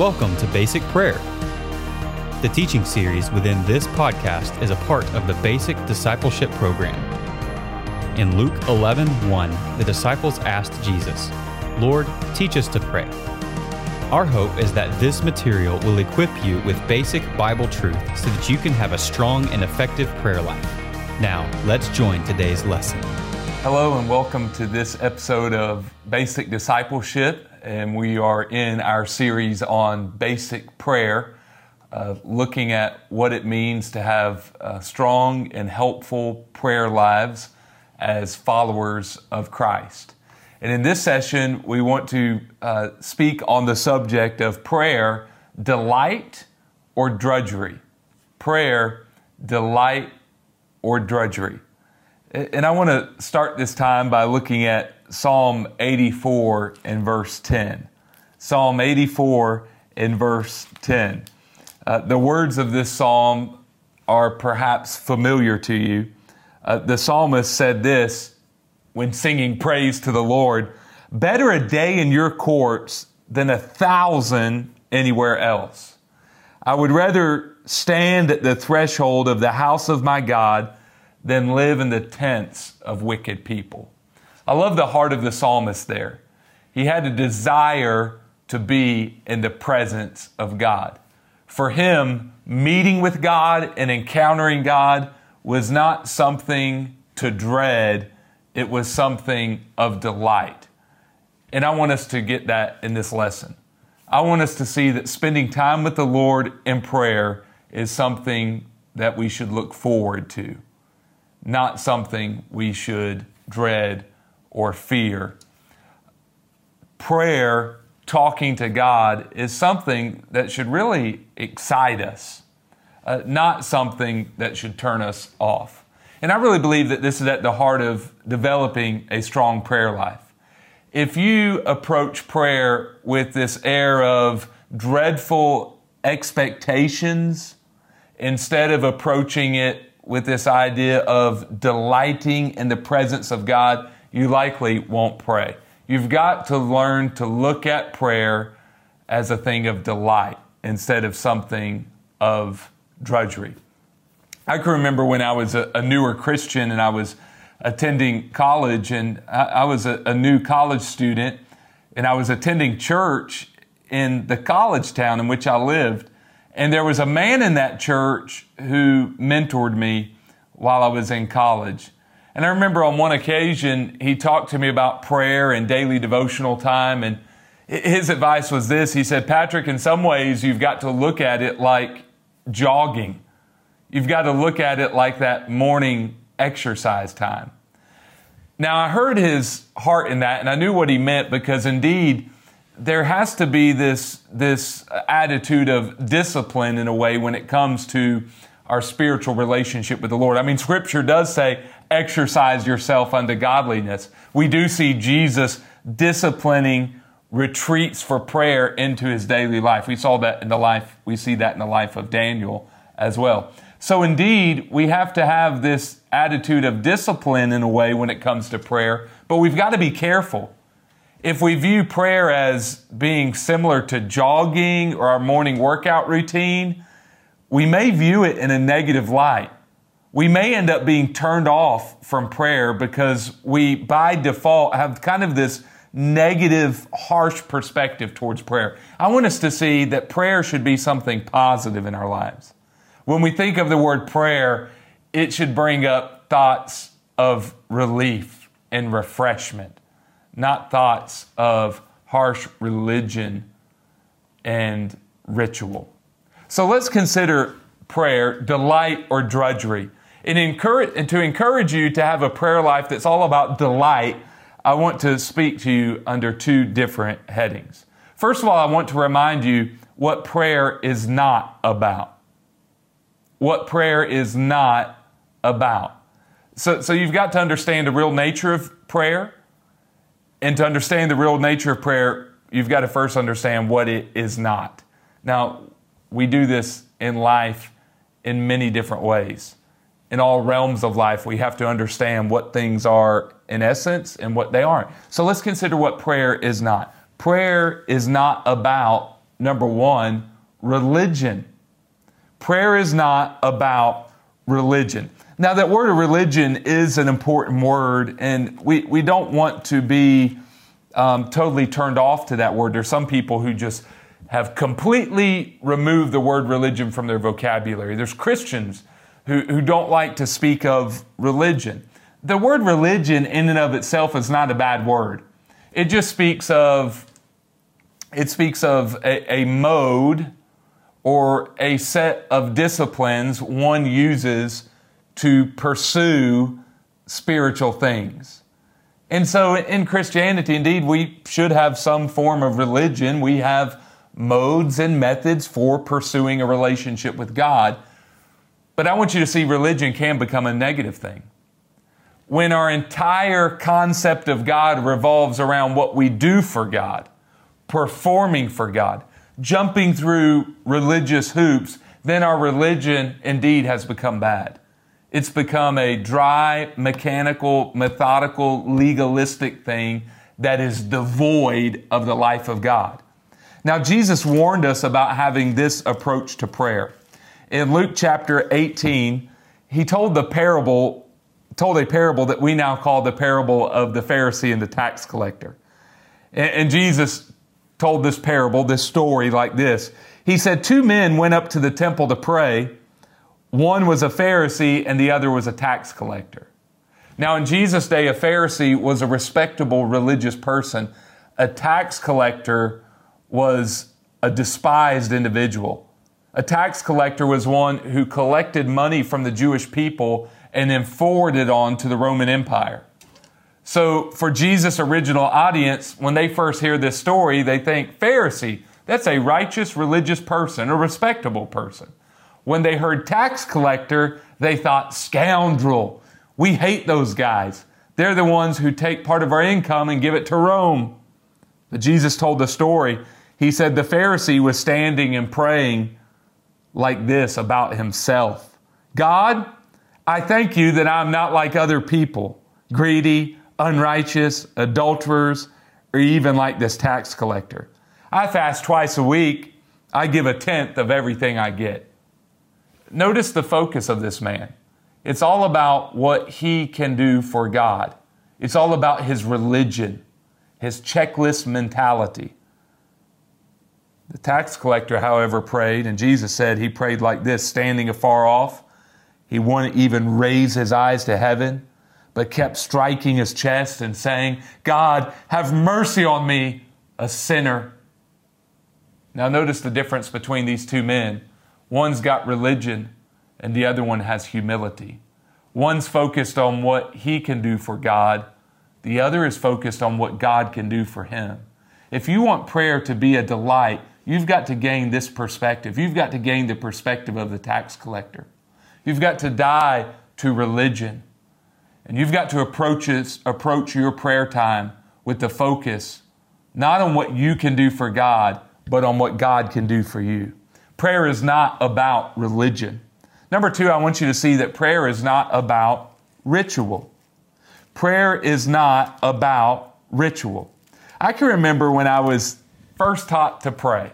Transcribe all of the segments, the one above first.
Welcome to Basic Prayer. The teaching series within this podcast is a part of the Basic Discipleship Program. In Luke 11 1, the disciples asked Jesus, Lord, teach us to pray. Our hope is that this material will equip you with basic Bible truth so that you can have a strong and effective prayer life. Now, let's join today's lesson. Hello, and welcome to this episode of Basic Discipleship. And we are in our series on basic prayer, uh, looking at what it means to have uh, strong and helpful prayer lives as followers of Christ. And in this session, we want to uh, speak on the subject of prayer, delight or drudgery. Prayer, delight or drudgery. And I want to start this time by looking at Psalm 84 and verse 10. Psalm 84 and verse 10. Uh, the words of this psalm are perhaps familiar to you. Uh, the psalmist said this when singing praise to the Lord Better a day in your courts than a thousand anywhere else. I would rather stand at the threshold of the house of my God than live in the tents of wicked people. I love the heart of the psalmist there. He had a desire to be in the presence of God. For him, meeting with God and encountering God was not something to dread, it was something of delight. And I want us to get that in this lesson. I want us to see that spending time with the Lord in prayer is something that we should look forward to, not something we should dread or fear. Prayer, talking to God, is something that should really excite us, uh, not something that should turn us off. And I really believe that this is at the heart of developing a strong prayer life. If you approach prayer with this air of dreadful expectations instead of approaching it with this idea of delighting in the presence of God, you likely won't pray. You've got to learn to look at prayer as a thing of delight instead of something of drudgery. I can remember when I was a, a newer Christian and I was attending college, and I, I was a, a new college student, and I was attending church in the college town in which I lived. And there was a man in that church who mentored me while I was in college. And I remember on one occasion, he talked to me about prayer and daily devotional time. And his advice was this He said, Patrick, in some ways, you've got to look at it like jogging. You've got to look at it like that morning exercise time. Now, I heard his heart in that, and I knew what he meant because indeed, there has to be this, this attitude of discipline in a way when it comes to our spiritual relationship with the Lord. I mean, scripture does say, exercise yourself unto godliness. We do see Jesus disciplining retreats for prayer into his daily life. We saw that in the life, we see that in the life of Daniel as well. So, indeed, we have to have this attitude of discipline in a way when it comes to prayer, but we've got to be careful. If we view prayer as being similar to jogging or our morning workout routine, we may view it in a negative light. We may end up being turned off from prayer because we, by default, have kind of this negative, harsh perspective towards prayer. I want us to see that prayer should be something positive in our lives. When we think of the word prayer, it should bring up thoughts of relief and refreshment, not thoughts of harsh religion and ritual. So let's consider prayer delight or drudgery. And, encourage, and to encourage you to have a prayer life that's all about delight, I want to speak to you under two different headings. First of all, I want to remind you what prayer is not about what prayer is not about. So, so you've got to understand the real nature of prayer. And to understand the real nature of prayer, you've got to first understand what it is not. Now, we do this in life in many different ways. In all realms of life, we have to understand what things are in essence and what they aren't. So let's consider what prayer is not. Prayer is not about number one, religion. Prayer is not about religion. Now, that word of religion is an important word, and we, we don't want to be um, totally turned off to that word. There's some people who just have completely removed the word religion from their vocabulary. There's Christians who, who don't like to speak of religion. The word religion, in and of itself, is not a bad word. It just speaks of it speaks of a, a mode or a set of disciplines one uses to pursue spiritual things. And so in Christianity, indeed, we should have some form of religion. We have modes and methods for pursuing a relationship with God. But I want you to see religion can become a negative thing. When our entire concept of God revolves around what we do for God, performing for God, jumping through religious hoops, then our religion indeed has become bad. It's become a dry, mechanical, methodical, legalistic thing that is devoid of the life of God. Now, Jesus warned us about having this approach to prayer. In Luke chapter 18, he told the parable, told a parable that we now call the parable of the Pharisee and the tax collector. And, Jesus told this parable, this story like this. He said, Two men went up to the temple to pray. One was a Pharisee and the other was a tax collector. Now, in Jesus' day, a Pharisee was a respectable religious person. A tax collector was a despised individual. A tax collector was one who collected money from the Jewish people and then forwarded it on to the Roman Empire. So, for Jesus' original audience, when they first hear this story, they think Pharisee, that's a righteous religious person, a respectable person. When they heard tax collector, they thought scoundrel. We hate those guys. They're the ones who take part of our income and give it to Rome. But Jesus told the story. He said the Pharisee was standing and praying like this about himself God, I thank you that I'm not like other people, greedy, unrighteous, adulterers, or even like this tax collector. I fast twice a week. I give a tenth of everything I get. Notice the focus of this man. It's all about what he can do for God. It's all about his religion, his checklist mentality. The tax collector, however, prayed, and Jesus said he prayed like this, standing afar off. He wouldn't even raise his eyes to heaven, but kept striking his chest and saying, God, have mercy on me, a sinner. Now, notice the difference between these two men. One's got religion, and the other one has humility. One's focused on what he can do for God, the other is focused on what God can do for him. If you want prayer to be a delight, You've got to gain this perspective. You've got to gain the perspective of the tax collector. You've got to die to religion. And you've got to approach, it, approach your prayer time with the focus not on what you can do for God, but on what God can do for you. Prayer is not about religion. Number two, I want you to see that prayer is not about ritual. Prayer is not about ritual. I can remember when I was first taught to pray.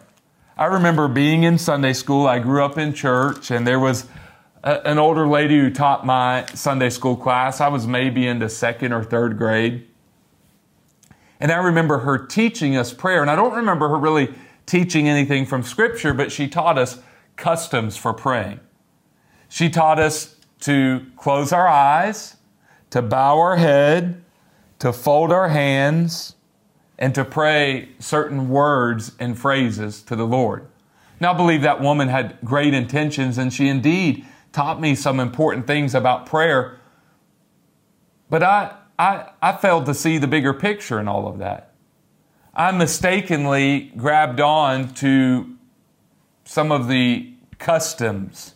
I remember being in Sunday school. I grew up in church, and there was a, an older lady who taught my Sunday school class. I was maybe into second or third grade. And I remember her teaching us prayer. And I don't remember her really teaching anything from Scripture, but she taught us customs for praying. She taught us to close our eyes, to bow our head, to fold our hands, and to pray certain words and phrases to the Lord. Now, I believe that woman had great intentions and she indeed taught me some important things about prayer. But I, I, I failed to see the bigger picture in all of that. I mistakenly grabbed on to some of the customs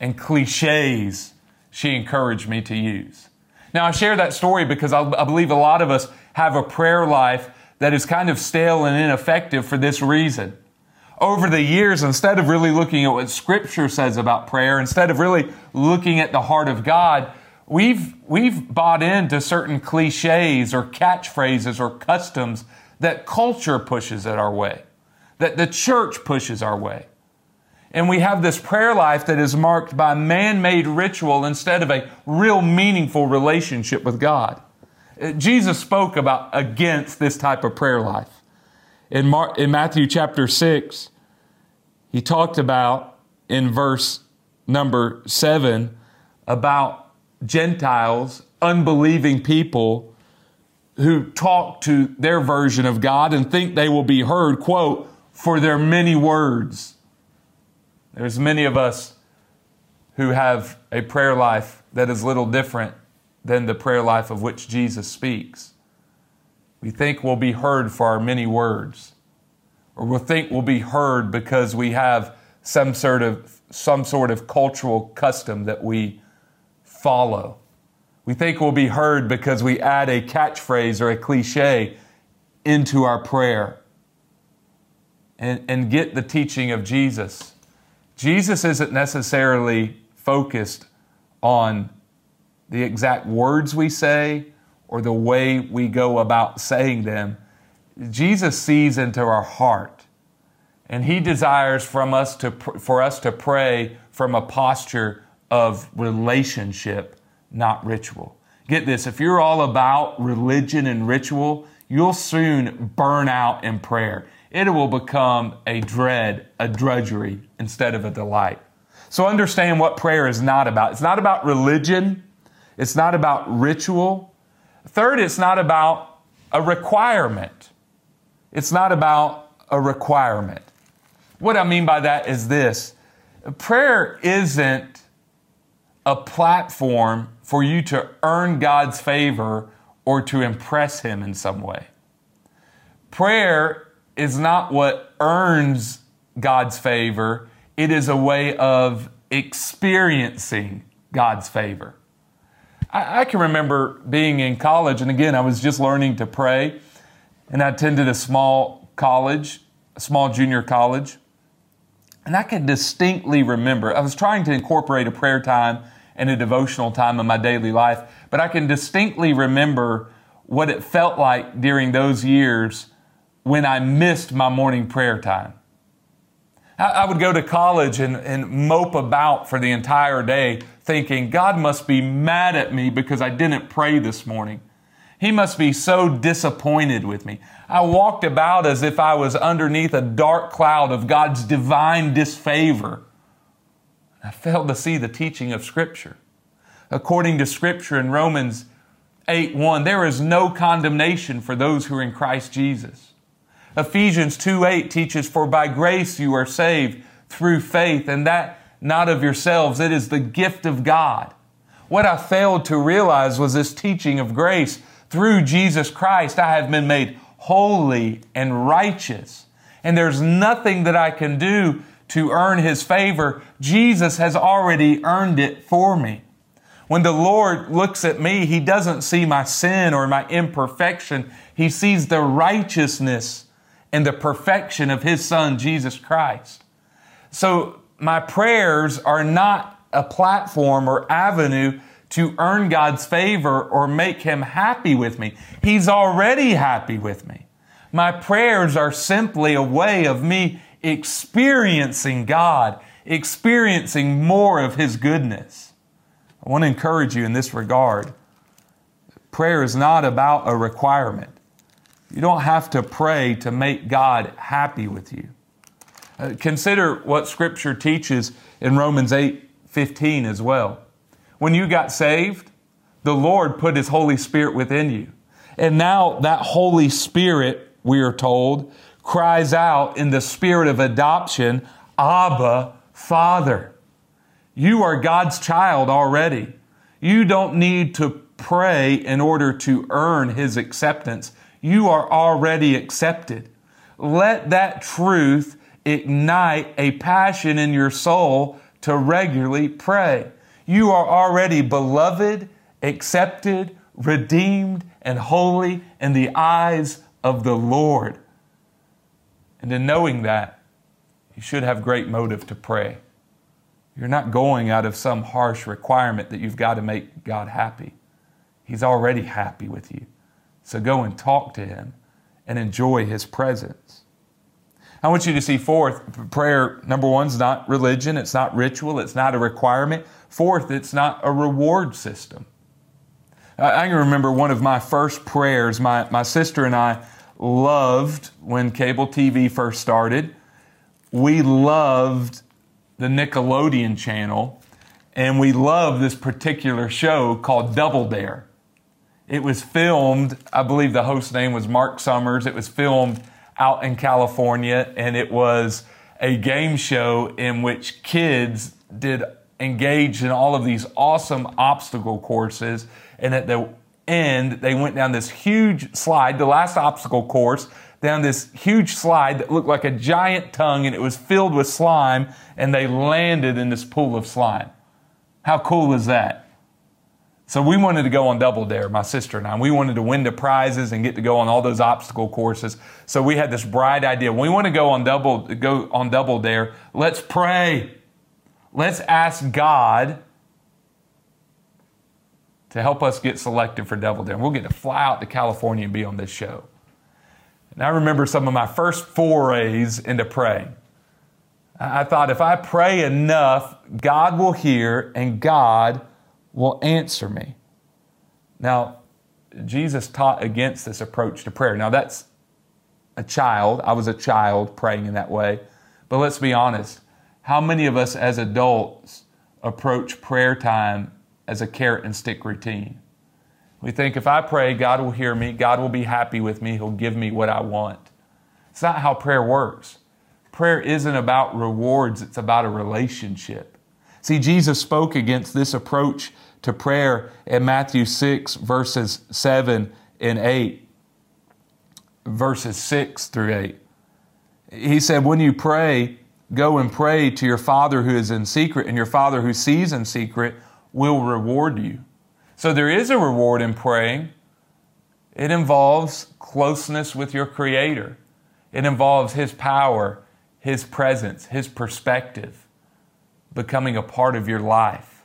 and cliches she encouraged me to use. Now, I share that story because I, I believe a lot of us have a prayer life that is kind of stale and ineffective for this reason. Over the years, instead of really looking at what Scripture says about prayer, instead of really looking at the heart of God, we've, we've bought into certain cliches or catchphrases or customs that culture pushes it our way. that the church pushes our way. And we have this prayer life that is marked by man made ritual instead of a real meaningful relationship with God. Jesus spoke about against this type of prayer life. In, Mar- in Matthew chapter 6, he talked about in verse number 7 about Gentiles, unbelieving people who talk to their version of God and think they will be heard, quote, for their many words. There's many of us who have a prayer life that is little different than the prayer life of which Jesus speaks. We think we'll be heard for our many words, or we'll think we'll be heard because we have some sort of some sort of cultural custom that we follow. We think we'll be heard because we add a catchphrase or a cliche into our prayer and, and get the teaching of Jesus. Jesus isn't necessarily focused on the exact words we say or the way we go about saying them. Jesus sees into our heart, and He desires from us to, for us to pray from a posture of relationship, not ritual. Get this if you're all about religion and ritual, you'll soon burn out in prayer. It will become a dread, a drudgery, instead of a delight. So understand what prayer is not about. It's not about religion. It's not about ritual. Third, it's not about a requirement. It's not about a requirement. What I mean by that is this prayer isn't a platform for you to earn God's favor or to impress Him in some way. Prayer is not what earns God's favor, it is a way of experiencing God's favor. I, I, can remember being in college, and again, I was just learning to pray, and I attended a small college, a small junior college. And I can distinctly remember, I was trying to incorporate a prayer time and a devotional time in my daily life, but I can distinctly remember what it felt like during those years when I missed my morning prayer time. I would go to college and, and mope about for the entire day thinking, God must be mad at me because I didn't pray this morning. He must be so disappointed with me. I walked about as if I was underneath a dark cloud of God's divine disfavor. I failed to see the teaching of Scripture. According to Scripture in Romans 8 1, there is no condemnation for those who are in Christ Jesus. Ephesians 2 8 teaches, For by grace you are saved through faith, and that not of yourselves. It is the gift of God. What I failed to realize was this teaching of grace. Through Jesus Christ, I have been made holy and righteous. And there's nothing that I can do to earn His favor. Jesus has already earned it for me. When the Lord looks at me, He doesn't see my sin or my imperfection. He sees the righteousness and the perfection of His Son, Jesus Christ. So my prayers are not a platform or avenue to earn God's favor or make Him happy with me. He's already happy with me. My prayers are simply a way of me experiencing God, experiencing more of His goodness. I want to encourage you in this regard. Prayer is not about a requirement. You don't have to pray to make God happy with you. Uh, consider what Scripture teaches in Romans 8 15 as well. When you got saved, the Lord put His Holy Spirit within you. And now that Holy Spirit, we are told, cries out in the spirit of adoption, Abba, Father. You are God's child already. You don't need to pray in order to earn His acceptance. You are already accepted. Let that truth ignite a passion in your soul to regularly pray. You are already beloved, accepted, redeemed, and holy in the eyes of the Lord. And in knowing that, you should have great motive to pray. You're not going out of some harsh requirement that you've got to make God happy. He's already happy with you. So go and talk to Him and enjoy His presence. I want you to see fourth, prayer, number one, is not religion, it's not ritual, it's not a requirement. Fourth, it's not a reward system. I can remember one of my first prayers. My, my sister and I loved when cable TV first started. We loved the Nickelodeon channel, and we loved this particular show called Double Dare. It was filmed, I believe the host name was Marc Summers. It was filmed out in California, and it was a game show in which kids did engage in all of these awesome obstacle courses. And at the end, they went down this huge slide, the last obstacle course, down this huge slide that looked like a giant tongue and it was filled with slime, and they landed in this pool of slime. How cool is that? So we wanted to go on Double Dare, my sister and I. We wanted to win the prizes and get to go on all those obstacle courses. So we had this bright idea. we want to go on double go on Double Dare. Let's pray. Let's ask God to help us get selected for Double Dare. We'll get to fly out to California and be on this show. And I remember some of my first forays into praying. I thought if I pray enough, God will hear and God will answer me. Now, Jesus taught against this approach to prayer. Now, that's a child. I was a child praying in that way. But let's be honest. How many of us as adults approach prayer time as a carrot and stick routine? We think if I pray, God will hear me, God will be happy with me, He'll give me what I want. It's not how prayer works. Prayer isn't about rewards, it's about a relationship. See, Jesus spoke against this approach to prayer in Matthew 6, verses 7 and 8. Verses 6 through 8. He said, When you pray, go and pray to your Father who is in secret, and your Father who sees in secret will reward you. So there is a reward in praying. It involves closeness with your Creator, it involves His power, His presence, His perspective becoming a part of your life.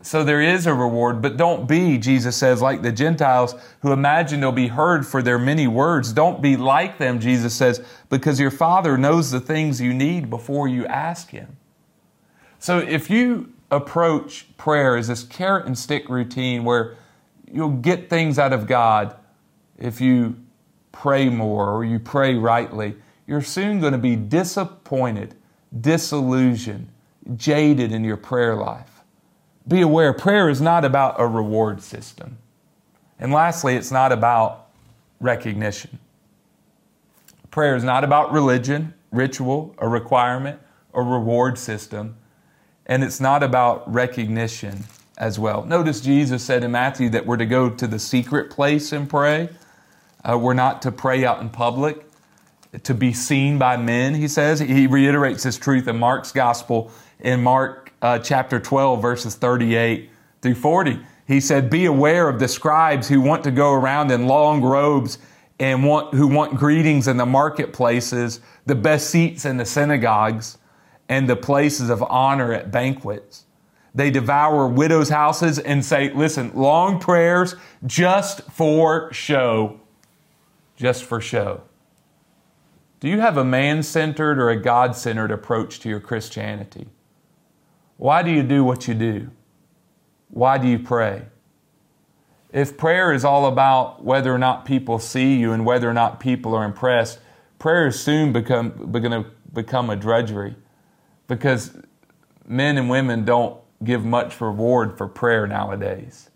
So there is a reward, but don't be, Jesus says, like the Gentiles who imagine they'll be heard for their many words. Don't be like them, Jesus says, because your Father knows the things you need before you ask Him. So if you approach prayer as this carrot and stick routine where you'll get things out of God if you pray more or you pray rightly, you're soon going to be disappointed, disillusioned, jaded in your prayer life be aware prayer is not about a reward system. And lastly, it's not about recognition. Prayer is not about religion, ritual, a requirement, a reward system, and it's not about recognition as well. Notice Jesus said in Matthew that we're to go to the secret place and pray. Uh, we're not to pray out in public, to be seen by men, he says. He reiterates this truth in Mark's gospel in Mark uh, chapter 12, verses 38 through 40. He said, Be aware of the scribes who want to go around in long robes and want, who want greetings in the marketplaces, the best seats in the synagogues, and the places of honor at banquets. They devour widows' houses and say, Listen, long prayers just for show. Just for show. Do you have a man centered or a God centered approach to your Christianity? Why do you do what you do? Why do you pray? If prayer is all about whether or not people see you and whether or not people are impressed, prayer is soon become going to become a drudgery because men and women don't give much reward for prayer nowadays.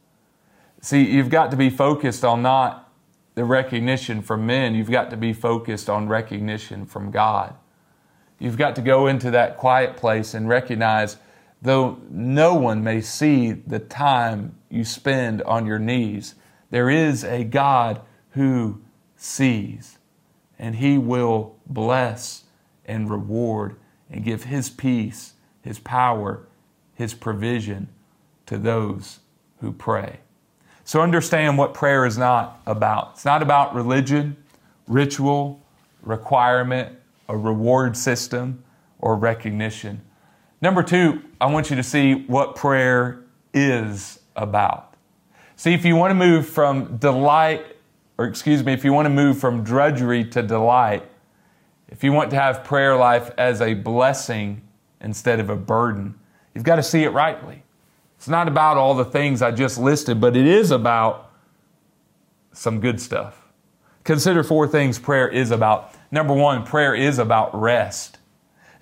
See, you've got to be focused on not the recognition from men, you've got to be focused on recognition from God. You've got to go into that quiet place and recognize Though no one may see the time you spend on your knees, there is a God who sees, and He will bless and reward and give His peace, His power, His provision to those who pray. So understand what prayer is not about. It's not about religion, ritual, requirement, a reward system, or recognition. Number two, I want you to see what prayer is about. See, if you want to move from delight, or excuse me, if you want to move from drudgery to delight, if you want to have prayer life as a blessing instead of a burden, you've got to see it rightly. It's not about all the things I just listed, but it is about some good stuff. Consider four things prayer is about. Number one, prayer is about rest.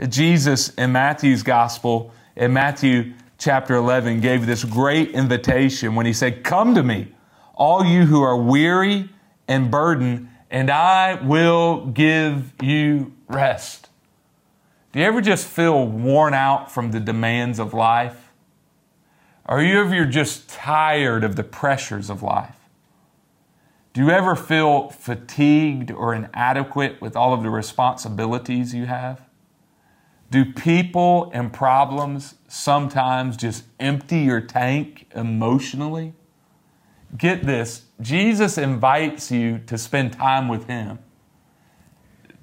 Jesus in Matthew's gospel, in Matthew chapter 11, gave this great invitation when he said, Come to me, all you who are weary and burdened, and I will give you rest. Do you ever just feel worn out from the demands of life? Are you ever just tired of the pressures of life? Do you ever feel fatigued or inadequate with all of the responsibilities you have? Do people and problems sometimes just empty your tank emotionally? Get this Jesus invites you to spend time with Him,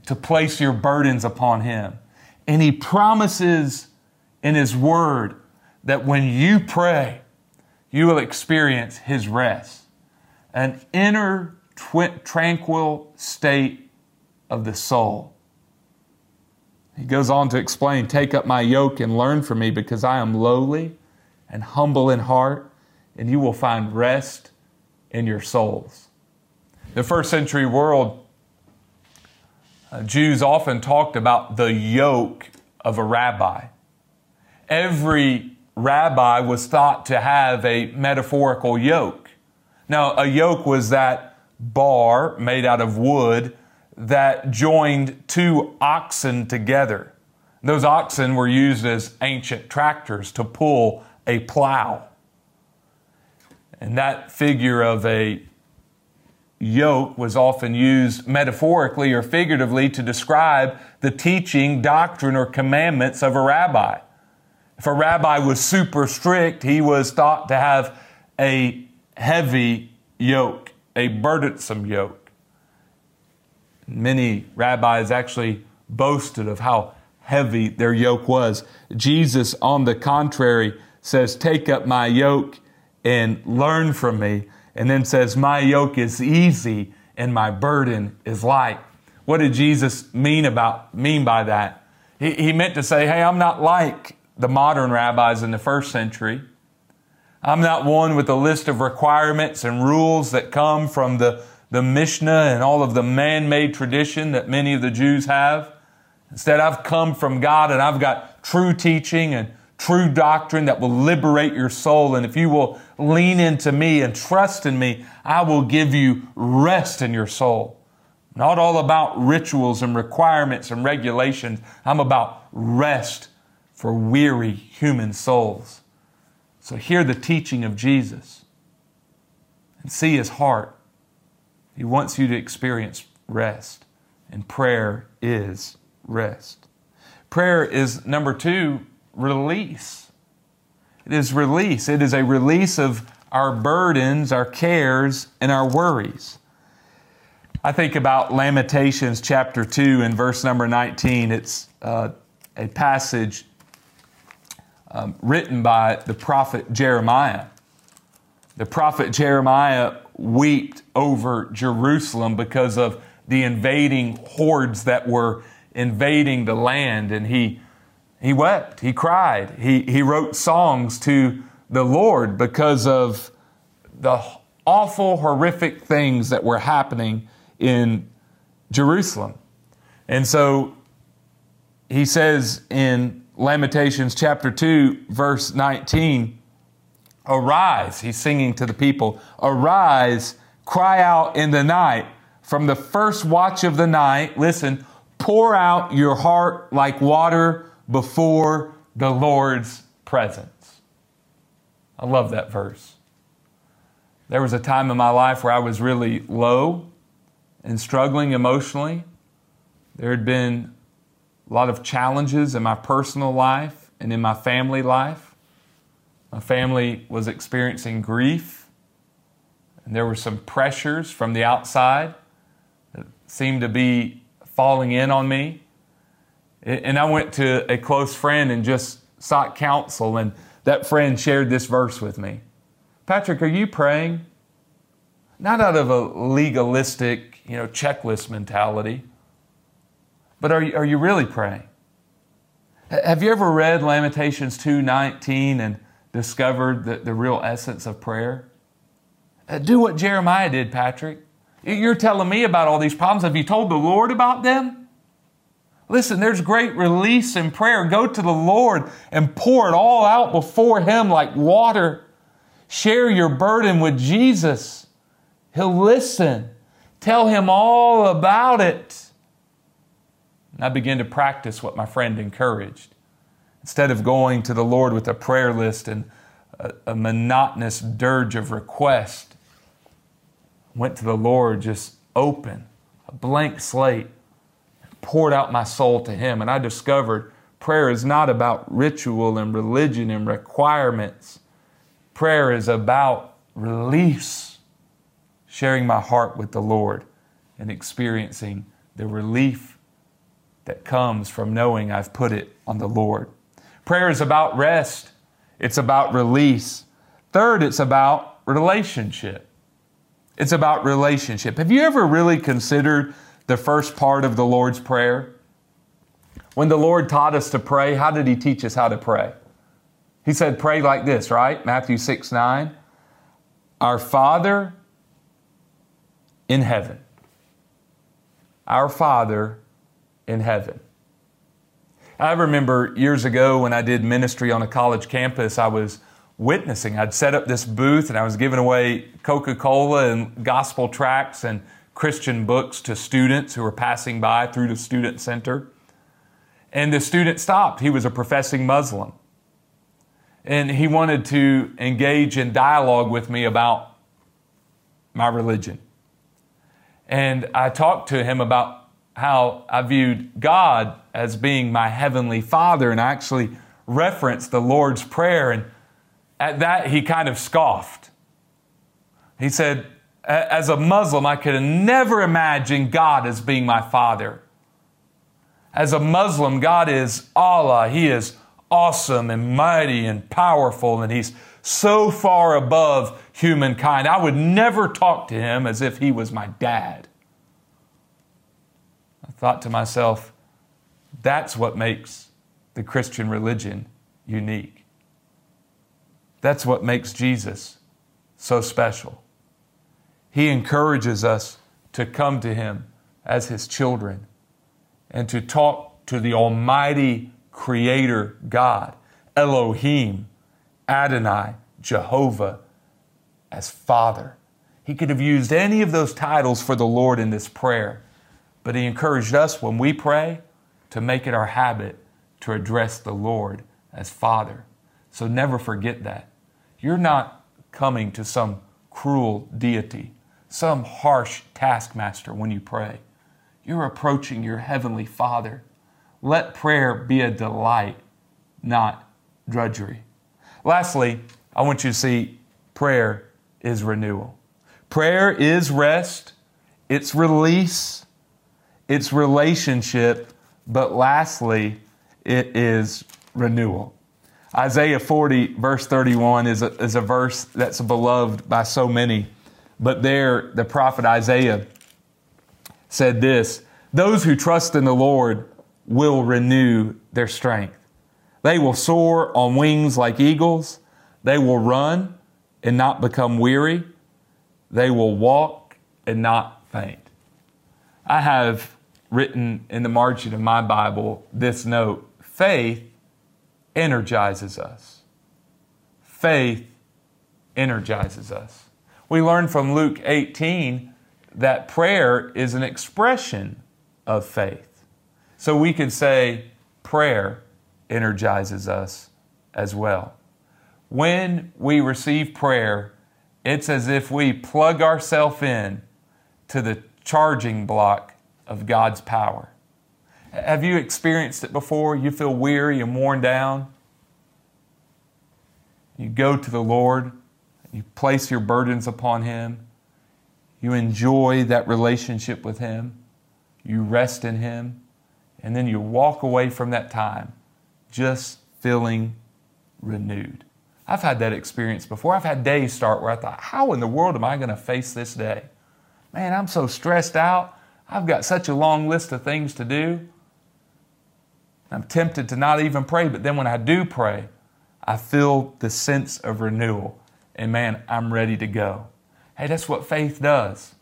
to place your burdens upon Him. And He promises in His Word that when you pray, you will experience His rest, an inner tranquil state of the soul. He goes on to explain Take up my yoke and learn from me, because I am lowly and humble in heart, and you will find rest in your souls. The first century world, uh, Jews often talked about the yoke of a rabbi. Every rabbi was thought to have a metaphorical yoke. Now, a yoke was that bar made out of wood that joined two oxen together. Those oxen were used as ancient tractors to pull a plow. And that figure of a yoke was often used metaphorically or figuratively to describe the teaching, doctrine, or commandments of a rabbi. If a rabbi was super strict, he was thought to have a heavy yoke, a burdensome yoke. Many rabbis actually boasted of how heavy their yoke was. Jesus, on the contrary, says, Take up my yoke and learn from me. And then says, My yoke is easy and my burden is light. What did Jesus mean about mean by that? He, he meant to say, Hey, I'm not like the modern rabbis in the first century. I'm not one with a list of requirements and rules that come from the, the Mishnah and all of the man made tradition that many of the Jews have. Instead, I've come from God and I've got true teaching and true doctrine that will liberate your soul. And if you will lean into me and trust in me, I will give you rest in your soul. Not all about rituals and requirements and regulations. I'm about rest for weary human souls. So hear the teaching of Jesus and see his heart. He wants you to experience rest, and prayer is rest. Prayer is number two, release. It is release. It is a release of our burdens, our cares, and our worries. I think about Lamentations chapter 2 and verse number 19. It's uh, a passage um, written by the prophet Jeremiah. The prophet Jeremiah wept over Jerusalem because of the invading hordes that were invading the land, and he he wept, he cried, he, he wrote songs to the Lord because of the awful, horrific things that were happening in Jerusalem. And so he says in Lamentations chapter 2, verse 19, Arise, he's singing to the people, arise, cry out in the night. From the first watch of the night, listen, pour out your heart like water before the Lord's presence. I love that verse. There was a time in my life where I was really low and struggling emotionally. There had been a lot of challenges in my personal life and in my family life. My family was experiencing grief, and there were some pressures from the outside that seemed to be falling in on me. And I went to a close friend and just sought counsel, and that friend shared this verse with me. Patrick, are you praying? Not out of a legalistic, you know, checklist mentality But are you, are you really praying? Have you ever read Lamentations 2:19 and discovered the, the real essence of prayer? Uh, do what Jeremiah did, Patrick. You're telling me about all these problems. Have you told the Lord about them? Listen, there's great release in prayer. Go to the Lord and pour it all out before Him like water. Share your burden with Jesus. He'll listen. Tell Him all about it. And I began to practice what my friend encouraged. Instead of going to the Lord with a prayer list and a, a monotonous dirge of request, went to the Lord just open, a blank slate, poured out my soul to Him. And I discovered prayer is not about ritual and religion and requirements. Prayer is about release, sharing my heart with the Lord and experiencing the relief that comes from knowing I've put it on the Lord. Prayer is about rest, it's about release. Third, it's about relationship. It's about relationship. Have you ever really considered the first part of the Lord's Prayer? When the Lord taught us to pray, how did He teach us how to pray? He said, Pray like this, right? Matthew 6 9. Our Father in heaven. Our Father in heaven. I remember years ago when I did ministry on a college campus, I was witnessing. I'd set up this booth and I was giving away Coca Cola and gospel tracts and Christian books to students who were passing by through the student center. And the student stopped. He was a professing Muslim. And he wanted to engage in dialogue with me about my religion. And I talked to him about how I viewed God as being my heavenly Father, and I actually referenced the Lord's Prayer. And at that, he kind of scoffed. He said, As a Muslim, I could never imagine God as being my Father. As a Muslim, God is Allah. He is awesome and mighty and powerful, and He's so far above humankind. I would never talk to Him as if He was my dad thought to myself, that's what makes the Christian religion unique. That's what makes Jesus so special. He encourages us to come to Him as His children and to talk to the Almighty Creator God, Elohim, Adonai, Jehovah, as Father. He could have used any of those titles for the Lord in this prayer. But he encouraged us when we pray to make it our habit to address the Lord as Father. So never forget that. You're not coming to some cruel deity, some harsh taskmaster when you pray. You're approaching your Heavenly Father. Let prayer be a delight, not drudgery. Lastly, I want you to see prayer is renewal. Prayer is rest, it's release, it's relationship, but lastly, it is renewal. Isaiah 40, verse 31, is a, is a verse that's beloved by so many. But there, the prophet Isaiah said this Those who trust in the Lord will renew their strength. They will soar on wings like eagles. They will run and not become weary. They will walk and not faint. I have written in the margin of my Bible this note faith energizes us. Faith energizes us. We learn from Luke 18 that prayer is an expression of faith. So we could say prayer energizes us as well. When we receive prayer, it's as if we plug ourselves in to the charging block of God's power. Have you experienced it before? You feel weary and worn down. You go to the Lord, you place your burdens upon Him, you enjoy that relationship with Him, you rest in Him, and then you walk away from that time just feeling renewed. I've had that experience before. I've had days start where I thought, how in the world am I going to face this day? Man, I'm so stressed out. I've got such a long list of things to do. I'm tempted to not even pray, but then when I do pray, I feel the sense of renewal. And man, I'm ready to go. Hey, that's what faith does.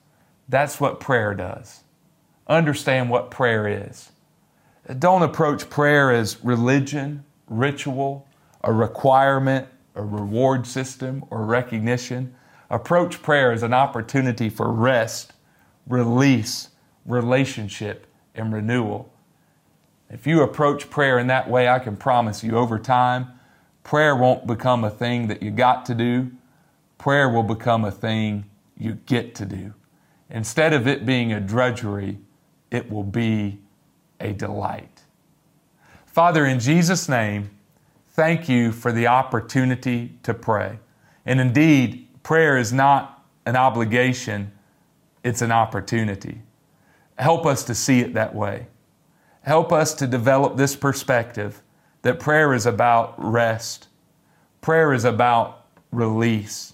That's what prayer does. Understand what prayer is. Don't approach prayer as religion, ritual, a requirement, a reward system, or recognition. Approach prayer as an opportunity for rest, release, relationship, and renewal. If you approach prayer in that way, I can promise you over time, prayer won't become a thing that you got to do. Prayer will become a thing you get to do. Instead of it being a drudgery, it will be a delight. Father, in Jesus' name, thank you for the opportunity to pray. And indeed, prayer is not an obligation, it's an opportunity. Help us to see it that way. Help us to develop this perspective that prayer is about rest, prayer is about release,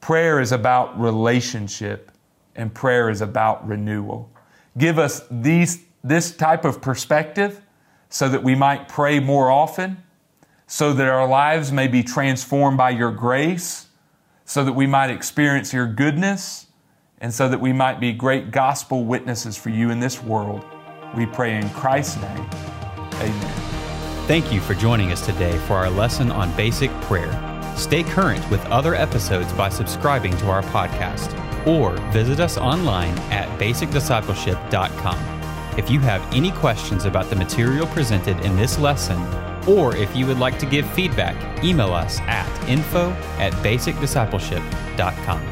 prayer is about relationship, and prayer is about renewal. Give us these, this type of perspective so that we might pray more often, so that our lives may be transformed by your grace, so that we might experience your goodness, and so that we might be great gospel witnesses for you in this world. We pray in Christ's name. Amen. Thank you for joining us today for our lesson on basic prayer. Stay current with other episodes by subscribing to our podcast or visit us online at basicdiscipleship.com. If you have any questions about the material presented in this lesson, or if you would like to give feedback, email us at info at basicdiscipleship.com.